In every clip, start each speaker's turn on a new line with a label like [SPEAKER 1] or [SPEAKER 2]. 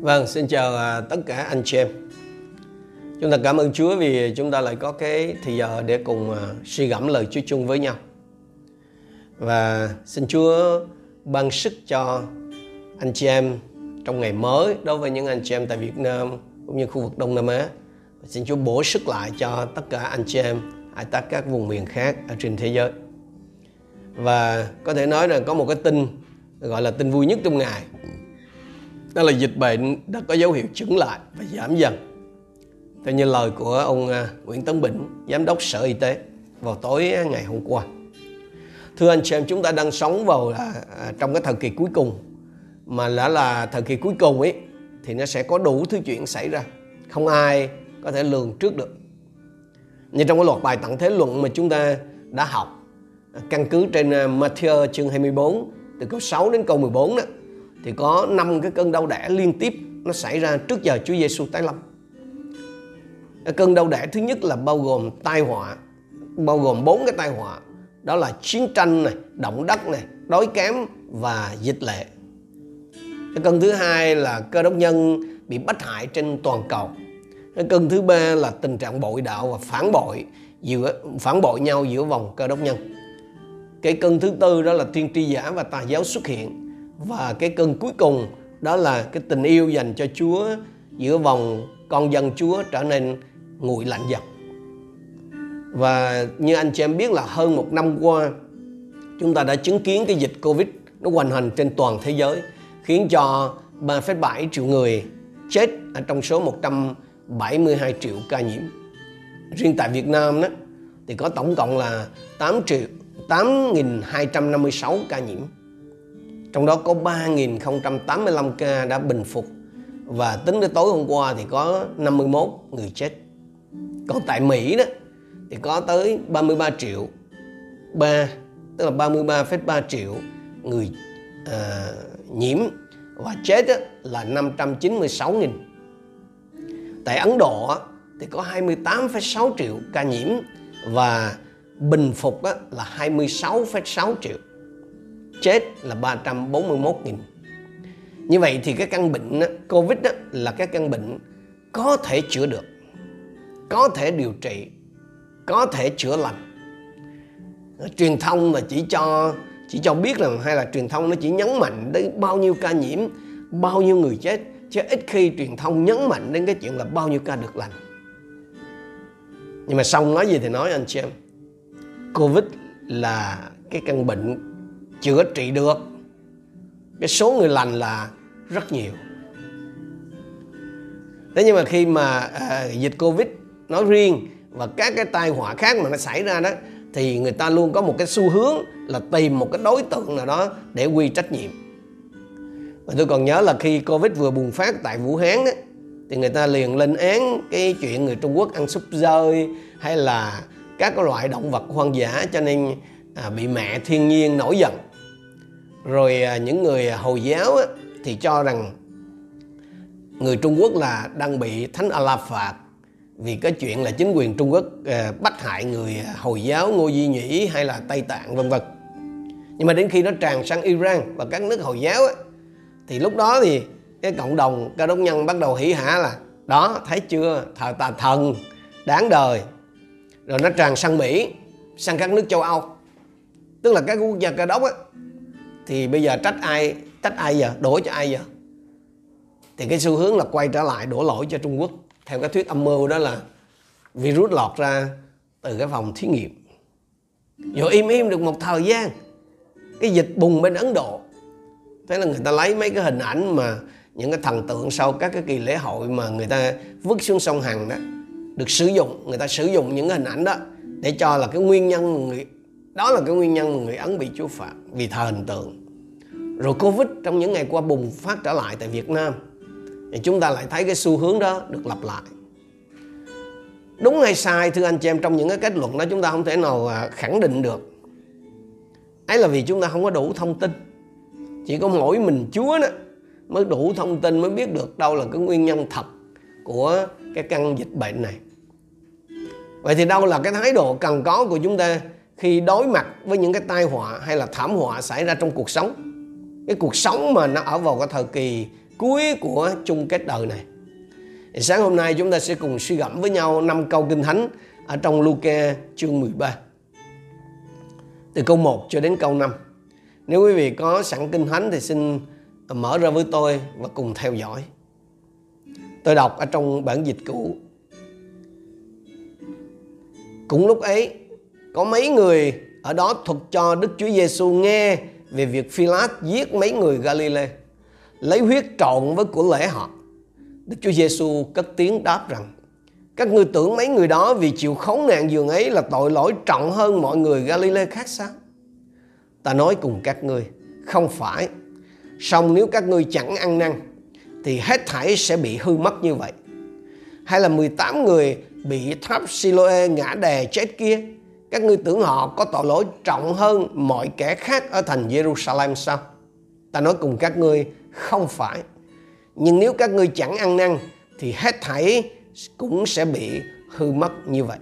[SPEAKER 1] Vâng, xin chào à, tất cả anh chị em. Chúng ta cảm ơn Chúa vì chúng ta lại có cái thời giờ để cùng à, suy gẫm lời Chúa chung với nhau. Và xin Chúa ban sức cho anh chị em trong ngày mới đối với những anh chị em tại Việt Nam cũng như khu vực Đông Nam Á. Xin Chúa bổ sức lại cho tất cả anh chị em ở tất các vùng miền khác ở trên thế giới. Và có thể nói là có một cái tin gọi là tin vui nhất trong ngày đó là dịch bệnh đã có dấu hiệu chững lại và giảm dần. Theo như lời của ông à, Nguyễn Tấn Bỉnh, giám đốc sở y tế, vào tối ngày hôm qua. Thưa anh chị em, chúng ta đang sống vào là à, trong cái thời kỳ cuối cùng. Mà đã là thời kỳ cuối cùng ấy, thì nó sẽ có đủ thứ chuyện xảy ra. Không ai có thể lường trước được. Như trong cái loạt bài tặng thế luận mà chúng ta đã học à, căn cứ trên Matthew chương 24 từ câu 6 đến câu 14 đó thì có năm cái cơn đau đẻ liên tiếp nó xảy ra trước giờ Chúa Giêsu tái lâm. Cơn đau đẻ thứ nhất là bao gồm tai họa, bao gồm bốn cái tai họa, đó là chiến tranh này, động đất này, đói kém và dịch lệ. Cơn thứ hai là cơ đốc nhân bị bắt hại trên toàn cầu. Cơn thứ ba là tình trạng bội đạo và phản bội giữa phản bội nhau giữa vòng cơ đốc nhân. Cái cơn thứ tư đó là tiên tri giả và tà giáo xuất hiện và cái cơn cuối cùng đó là cái tình yêu dành cho Chúa giữa vòng con dân Chúa trở nên nguội lạnh dần. Và như anh chị em biết là hơn một năm qua chúng ta đã chứng kiến cái dịch Covid nó hoành hành trên toàn thế giới khiến cho 3,7 triệu người chết ở trong số 172 triệu ca nhiễm. Riêng tại Việt Nam đó thì có tổng cộng là 8 triệu 8.256 ca nhiễm trong đó có 3.085 ca đã bình phục. Và tính đến tối hôm qua thì có 51 người chết. Còn tại Mỹ đó thì có tới 33 triệu. 3 tức là 33,3 triệu người à, nhiễm. Và chết là 596 nghìn. Tại Ấn Độ thì có 28,6 triệu ca nhiễm. Và bình phục là 26,6 triệu chết là 341 nghìn. Như vậy thì cái căn bệnh Covid đó, là cái căn bệnh có thể chữa được có thể điều trị có thể chữa lành. Truyền thông là chỉ cho chỉ cho biết rằng hay là truyền thông nó chỉ nhấn mạnh đến bao nhiêu ca nhiễm bao nhiêu người chết chứ ít khi truyền thông nhấn mạnh đến cái chuyện là bao nhiêu ca được lành. Nhưng mà xong nói gì thì nói anh chị em. Covid là cái căn bệnh chữa trị được. Cái số người lành là rất nhiều. Thế nhưng mà khi mà à, dịch covid nói riêng và các cái tai họa khác mà nó xảy ra đó thì người ta luôn có một cái xu hướng là tìm một cái đối tượng nào đó để quy trách nhiệm. Và tôi còn nhớ là khi covid vừa bùng phát tại vũ hán đó, thì người ta liền lên án cái chuyện người trung quốc ăn súp rơi hay là các cái loại động vật hoang dã cho nên à, bị mẹ thiên nhiên nổi giận rồi à, những người à, hồi giáo á, thì cho rằng người Trung Quốc là đang bị Thánh Allah phạt vì cái chuyện là chính quyền Trung Quốc à, bắt hại người hồi giáo Ngô Di Nhĩ hay là Tây Tạng vân vân. Nhưng mà đến khi nó tràn sang Iran và các nước hồi giáo thì lúc đó thì cái cộng đồng cao đốc nhân bắt đầu hỉ hả là đó thấy chưa? Thờ tà thần đáng đời. Rồi nó tràn sang Mỹ sang các nước châu Âu. Tức là các quốc gia cao đốc thì bây giờ trách ai trách ai giờ? Đổ cho ai giờ? Thì cái xu hướng là quay trở lại đổ lỗi cho Trung Quốc. Theo cái thuyết âm mưu đó là virus lọt ra từ cái phòng thí nghiệm. Rồi im im được một thời gian. Cái dịch bùng bên Ấn Độ. Thế là người ta lấy mấy cái hình ảnh mà những cái thần tượng sau các cái kỳ lễ hội mà người ta vứt xuống sông Hằng đó, được sử dụng. Người ta sử dụng những hình ảnh đó để cho là cái nguyên nhân người, đó là cái nguyên nhân mà người Ấn bị Chúa phạt vì thờ hình tượng rồi Covid trong những ngày qua bùng phát trở lại tại Việt Nam. Thì chúng ta lại thấy cái xu hướng đó được lặp lại. Đúng hay sai, thưa anh chị em, trong những cái kết luận đó chúng ta không thể nào à, khẳng định được. Ấy là vì chúng ta không có đủ thông tin. Chỉ có mỗi mình Chúa đó mới đủ thông tin, mới biết được đâu là cái nguyên nhân thật của cái căn dịch bệnh này. Vậy thì đâu là cái thái độ cần có của chúng ta khi đối mặt với những cái tai họa hay là thảm họa xảy ra trong cuộc sống? Cái cuộc sống mà nó ở vào cái thời kỳ cuối của chung kết đời này. Sáng hôm nay chúng ta sẽ cùng suy gẫm với nhau năm câu kinh thánh ở trong Luca chương 13. Từ câu 1 cho đến câu 5. Nếu quý vị có sẵn kinh thánh thì xin mở ra với tôi và cùng theo dõi. Tôi đọc ở trong bản dịch cũ. Cũng lúc ấy, có mấy người ở đó thuật cho Đức Chúa Giêsu nghe về việc Philat giết mấy người Galilee, lấy huyết trộn với của lễ họ. Đức Chúa Giêsu cất tiếng đáp rằng: Các ngươi tưởng mấy người đó vì chịu khốn nạn giường ấy là tội lỗi trọng hơn mọi người Galilee khác sao? Ta nói cùng các ngươi, không phải. Song nếu các ngươi chẳng ăn năn thì hết thảy sẽ bị hư mất như vậy. Hay là 18 người bị tháp Siloe ngã đè chết kia, các ngươi tưởng họ có tội lỗi trọng hơn mọi kẻ khác ở thành Jerusalem sao? Ta nói cùng các ngươi, không phải. Nhưng nếu các ngươi chẳng ăn năn thì hết thảy cũng sẽ bị hư mất như vậy.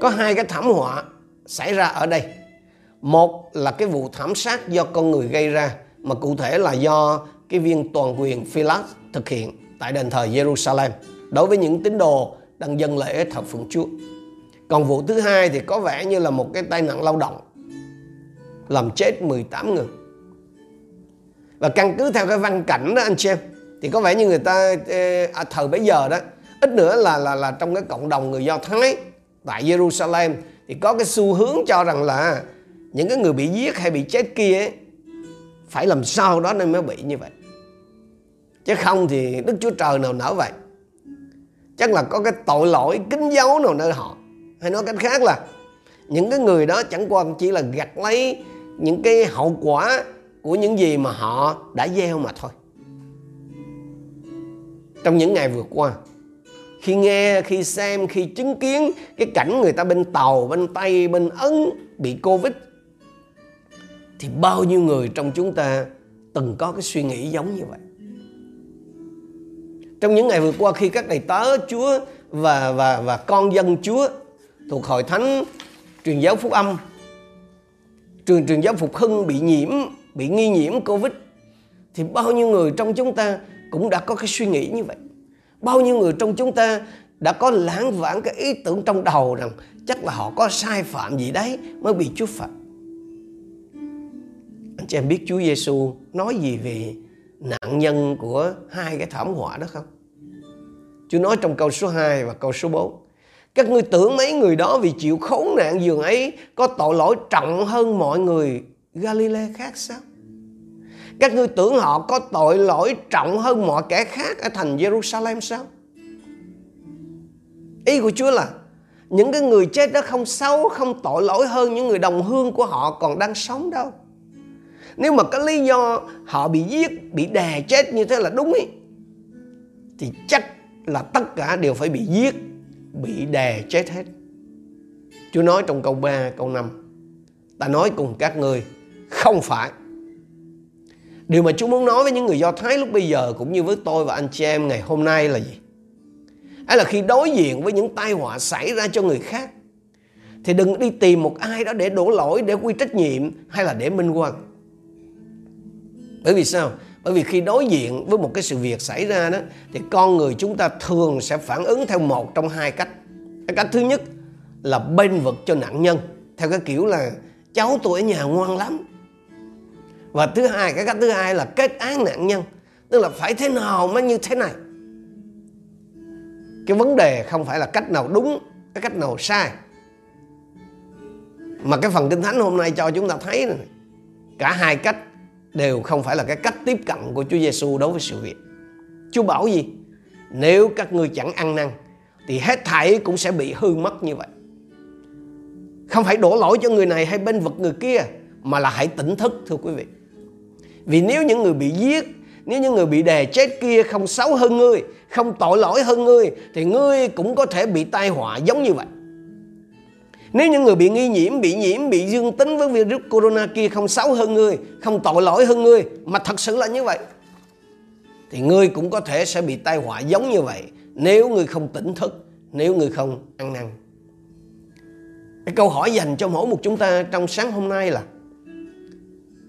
[SPEAKER 1] Có hai cái thảm họa xảy ra ở đây. Một là cái vụ thảm sát do con người gây ra mà cụ thể là do cái viên toàn quyền Philas thực hiện tại đền thờ Jerusalem đối với những tín đồ đang dân lễ thờ phượng Chúa. Còn vụ thứ hai thì có vẻ như là một cái tai nạn lao động làm chết 18 người. Và căn cứ theo cái văn cảnh đó anh chị em thì có vẻ như người ta à, thời bấy giờ đó ít nữa là là là trong cái cộng đồng người Do Thái tại Jerusalem thì có cái xu hướng cho rằng là những cái người bị giết hay bị chết kia ấy, phải làm sao đó nên mới bị như vậy. Chứ không thì Đức Chúa Trời nào nở vậy? Chắc là có cái tội lỗi kính dấu nào nơi họ hay nói cách khác là, những cái người đó chẳng qua chỉ là gặt lấy những cái hậu quả của những gì mà họ đã gieo mà thôi. Trong những ngày vừa qua, khi nghe, khi xem, khi chứng kiến cái cảnh người ta bên tàu, bên tây, bên ấn bị covid, thì bao nhiêu người trong chúng ta từng có cái suy nghĩ giống như vậy. Trong những ngày vừa qua, khi các đầy tớ, Chúa và và và con dân Chúa thuộc hội thánh truyền giáo phúc âm trường truyền giáo phục hưng bị nhiễm, bị nghi nhiễm covid thì bao nhiêu người trong chúng ta cũng đã có cái suy nghĩ như vậy bao nhiêu người trong chúng ta đã có lãng vãng cái ý tưởng trong đầu rằng chắc là họ có sai phạm gì đấy mới bị Chúa phạt anh chị em biết Chúa Giêsu nói gì về nạn nhân của hai cái thảm họa đó không? Chúa nói trong câu số 2 và câu số 4. Các ngươi tưởng mấy người đó vì chịu khốn nạn giường ấy có tội lỗi trọng hơn mọi người Galilee khác sao? Các ngươi tưởng họ có tội lỗi trọng hơn mọi kẻ khác ở thành Jerusalem sao? Ý của Chúa là những cái người chết đó không xấu, không tội lỗi hơn những người đồng hương của họ còn đang sống đâu. Nếu mà cái lý do họ bị giết, bị đè chết như thế là đúng ý, thì chắc là tất cả đều phải bị giết, bị đè chết hết. Chúa nói trong câu 3, câu 5. Ta nói cùng các người, không phải. Điều mà Chúa muốn nói với những người Do Thái lúc bây giờ cũng như với tôi và anh chị em ngày hôm nay là gì? Hay là khi đối diện với những tai họa xảy ra cho người khác thì đừng đi tìm một ai đó để đổ lỗi, để quy trách nhiệm hay là để minh oan. Bởi vì sao? Bởi vì khi đối diện với một cái sự việc xảy ra đó thì con người chúng ta thường sẽ phản ứng theo một trong hai cách. Cái cách thứ nhất là bên vực cho nạn nhân theo cái kiểu là cháu tôi ở nhà ngoan lắm. Và thứ hai, cái cách thứ hai là kết án nạn nhân. Tức là phải thế nào mới như thế này. Cái vấn đề không phải là cách nào đúng, cái cách nào sai. Mà cái phần kinh thánh hôm nay cho chúng ta thấy này, cả hai cách đều không phải là cái cách tiếp cận của Chúa Giêsu đối với sự việc. Chúa bảo gì? Nếu các ngươi chẳng ăn năn thì hết thảy cũng sẽ bị hư mất như vậy. Không phải đổ lỗi cho người này hay bên vực người kia mà là hãy tỉnh thức thưa quý vị. Vì nếu những người bị giết, nếu những người bị đè chết kia không xấu hơn ngươi, không tội lỗi hơn ngươi thì ngươi cũng có thể bị tai họa giống như vậy. Nếu những người bị nghi nhiễm, bị nhiễm, bị dương tính với virus corona kia không xấu hơn ngươi, không tội lỗi hơn ngươi, mà thật sự là như vậy, thì ngươi cũng có thể sẽ bị tai họa giống như vậy nếu ngươi không tỉnh thức, nếu ngươi không ăn năn. Cái câu hỏi dành cho mỗi một chúng ta trong sáng hôm nay là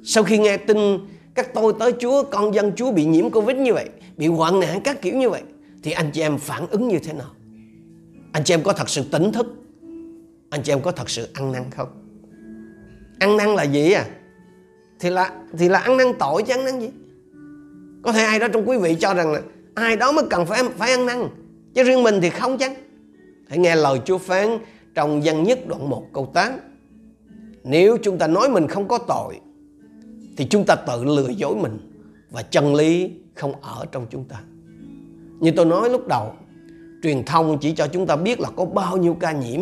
[SPEAKER 1] sau khi nghe tin các tôi tới Chúa, con dân Chúa bị nhiễm Covid như vậy, bị hoạn nạn các kiểu như vậy, thì anh chị em phản ứng như thế nào? Anh chị em có thật sự tỉnh thức? Anh chị em có thật sự ăn năn không? Ăn năn là gì à? Thì là thì là ăn năn tội chứ ăn năn gì? Có thể ai đó trong quý vị cho rằng là ai đó mới cần phải phải ăn năn, chứ riêng mình thì không chăng? Hãy nghe lời Chúa phán trong văn nhất đoạn 1 câu 8. Nếu chúng ta nói mình không có tội thì chúng ta tự lừa dối mình và chân lý không ở trong chúng ta. Như tôi nói lúc đầu, truyền thông chỉ cho chúng ta biết là có bao nhiêu ca nhiễm,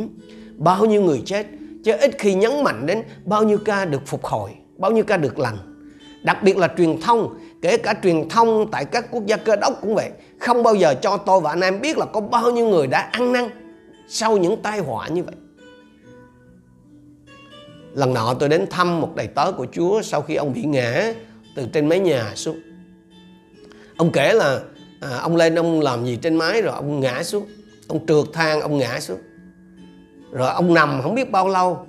[SPEAKER 1] bao nhiêu người chết, chứ ít khi nhấn mạnh đến bao nhiêu ca được phục hồi, bao nhiêu ca được lành. Đặc biệt là truyền thông, kể cả truyền thông tại các quốc gia cơ đốc cũng vậy, không bao giờ cho tôi và anh em biết là có bao nhiêu người đã ăn năn sau những tai họa như vậy. Lần nọ tôi đến thăm một đầy tớ của Chúa sau khi ông bị ngã từ trên mái nhà xuống. Ông kể là à, ông lên ông làm gì trên mái rồi ông ngã xuống. Ông trượt thang ông ngã xuống. Rồi ông nằm không biết bao lâu.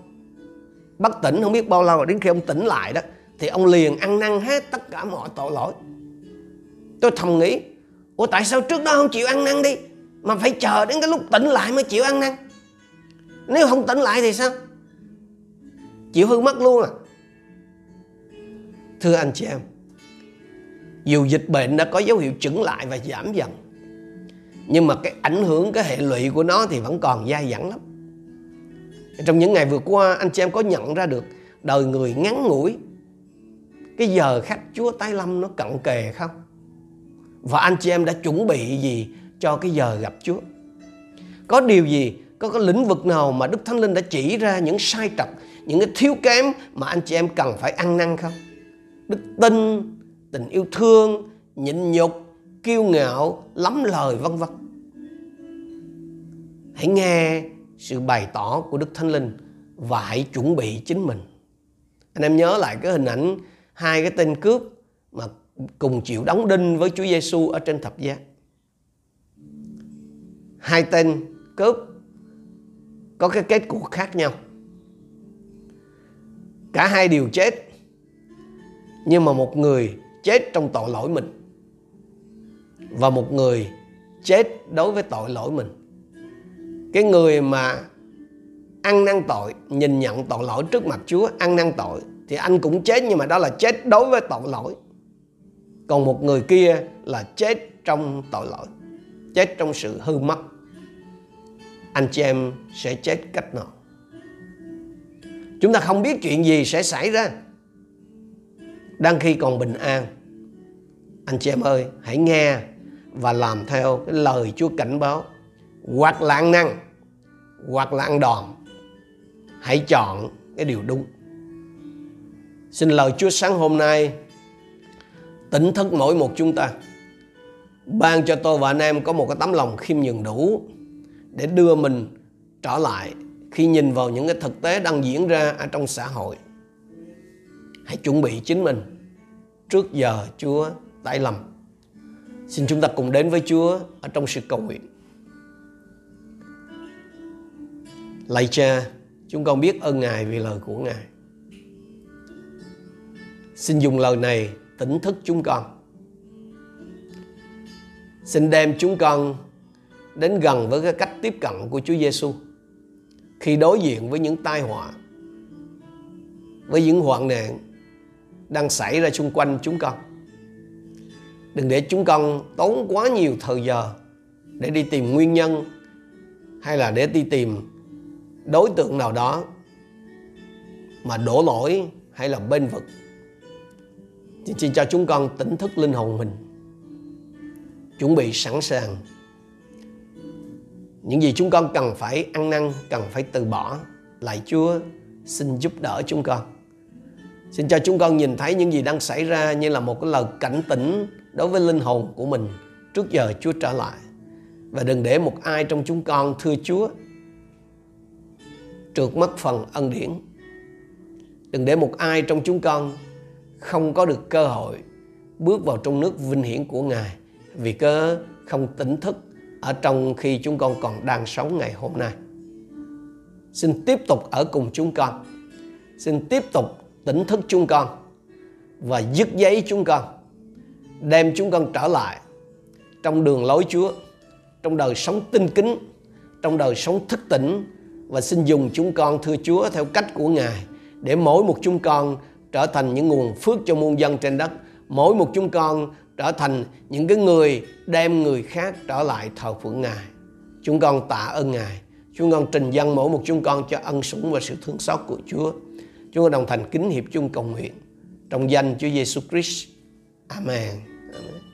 [SPEAKER 1] Bất tỉnh không biết bao lâu đến khi ông tỉnh lại đó thì ông liền ăn năn hết tất cả mọi tội lỗi. Tôi thầm nghĩ, ủa tại sao trước đó không chịu ăn năn đi mà phải chờ đến cái lúc tỉnh lại mới chịu ăn năn? Nếu không tỉnh lại thì sao? chịu hư mất luôn à thưa anh chị em dù dịch bệnh đã có dấu hiệu chững lại và giảm dần nhưng mà cái ảnh hưởng cái hệ lụy của nó thì vẫn còn dai dẳng lắm trong những ngày vừa qua, anh chị em có nhận ra được đời người ngắn ngủi, cái giờ khách chúa tái lâm nó cận kề không? Và anh chị em đã chuẩn bị gì cho cái giờ gặp chúa? Có điều gì, có cái lĩnh vực nào mà đức thánh linh đã chỉ ra những sai trật, những cái thiếu kém mà anh chị em cần phải ăn năn không? Đức tin, tình yêu thương, nhịn nhục, kiêu ngạo, lắm lời vân vân. Hãy nghe sự bày tỏ của đức thánh linh và hãy chuẩn bị chính mình. Anh em nhớ lại cái hình ảnh, hai cái tên cướp mà cùng chịu đóng đinh với Chúa Giêsu ở trên thập giá. Hai tên cướp có cái kết cục khác nhau. Cả hai đều chết, nhưng mà một người chết trong tội lỗi mình và một người chết đối với tội lỗi mình cái người mà ăn năn tội, nhìn nhận tội lỗi trước mặt Chúa, ăn năn tội, thì anh cũng chết, nhưng mà đó là chết đối với tội lỗi. Còn một người kia là chết trong tội lỗi, chết trong sự hư mất. Anh chị em sẽ chết cách nào? Chúng ta không biết chuyện gì sẽ xảy ra. Đang khi còn bình an, Anh chị em ơi, hãy nghe Và làm theo cái lời Chúa cảnh báo. Hoặc là ăn năn, Hoặc là ăn đòn. Hãy chọn cái điều đúng. Xin lời Chúa sáng hôm nay, Tỉnh thức mỗi một chúng ta. Ban cho tôi và anh em có một cái tấm lòng khiêm nhường đủ Để đưa mình trở lại khi nhìn vào những cái thực tế đang diễn ra ở trong xã hội. Hãy chuẩn bị chính mình trước giờ Chúa tái lầm. xin chúng ta cùng đến với Chúa ở trong sự cầu nguyện. Lạy cha, chúng con biết ơn ngài vì lời của ngài. Xin dùng lời này tỉnh thức chúng con. Xin đem chúng con đến gần với cái cách tiếp cận của Chúa Giêsu khi đối diện với những tai họa, với những hoạn nạn đang xảy ra xung quanh chúng con. Đừng để chúng con tốn quá nhiều thời giờ để đi tìm nguyên nhân hay là để đi tìm đối tượng nào đó mà đổ lỗi hay là bên vực, thì xin cho chúng con tỉnh thức linh hồn mình, chuẩn bị sẵn sàng. Những gì chúng con cần phải ăn năn, cần phải từ bỏ, lại chúa xin giúp đỡ chúng con. Xin cho chúng con nhìn thấy những gì đang xảy ra như là một cái lời cảnh tỉnh đối với linh hồn của mình trước giờ chúa trở lại. Và đừng để một ai trong chúng con thưa chúa trượt mất phần ân điển đừng để một ai trong chúng con không có được cơ hội bước vào trong nước vinh hiển của ngài, vì cớ không tỉnh thức ở trong khi chúng con còn đang sống ngày hôm nay. Xin tiếp tục ở cùng chúng con. Xin tiếp tục tỉnh thức chúng con và dứt giấy chúng con, đem chúng con trở lại trong đường lối Chúa, trong đời sống tinh kính, trong đời sống thức tỉnh và xin dùng chúng con, thưa Chúa, theo cách của Ngài, để mỗi một chúng con trở thành những nguồn phước cho muôn dân trên đất. Mỗi một chúng con trở thành những cái người đem người khác trở lại thờ phượng Ngài. Chúng con tạ ơn Ngài. Chúng con trình dân mỗi một chúng con cho ân sủng và sự thương xót của Chúa. Chúng con đồng thành kính hiệp chung cầu nguyện. Trong danh Chúa Giêsu Christ. Amen. Amen.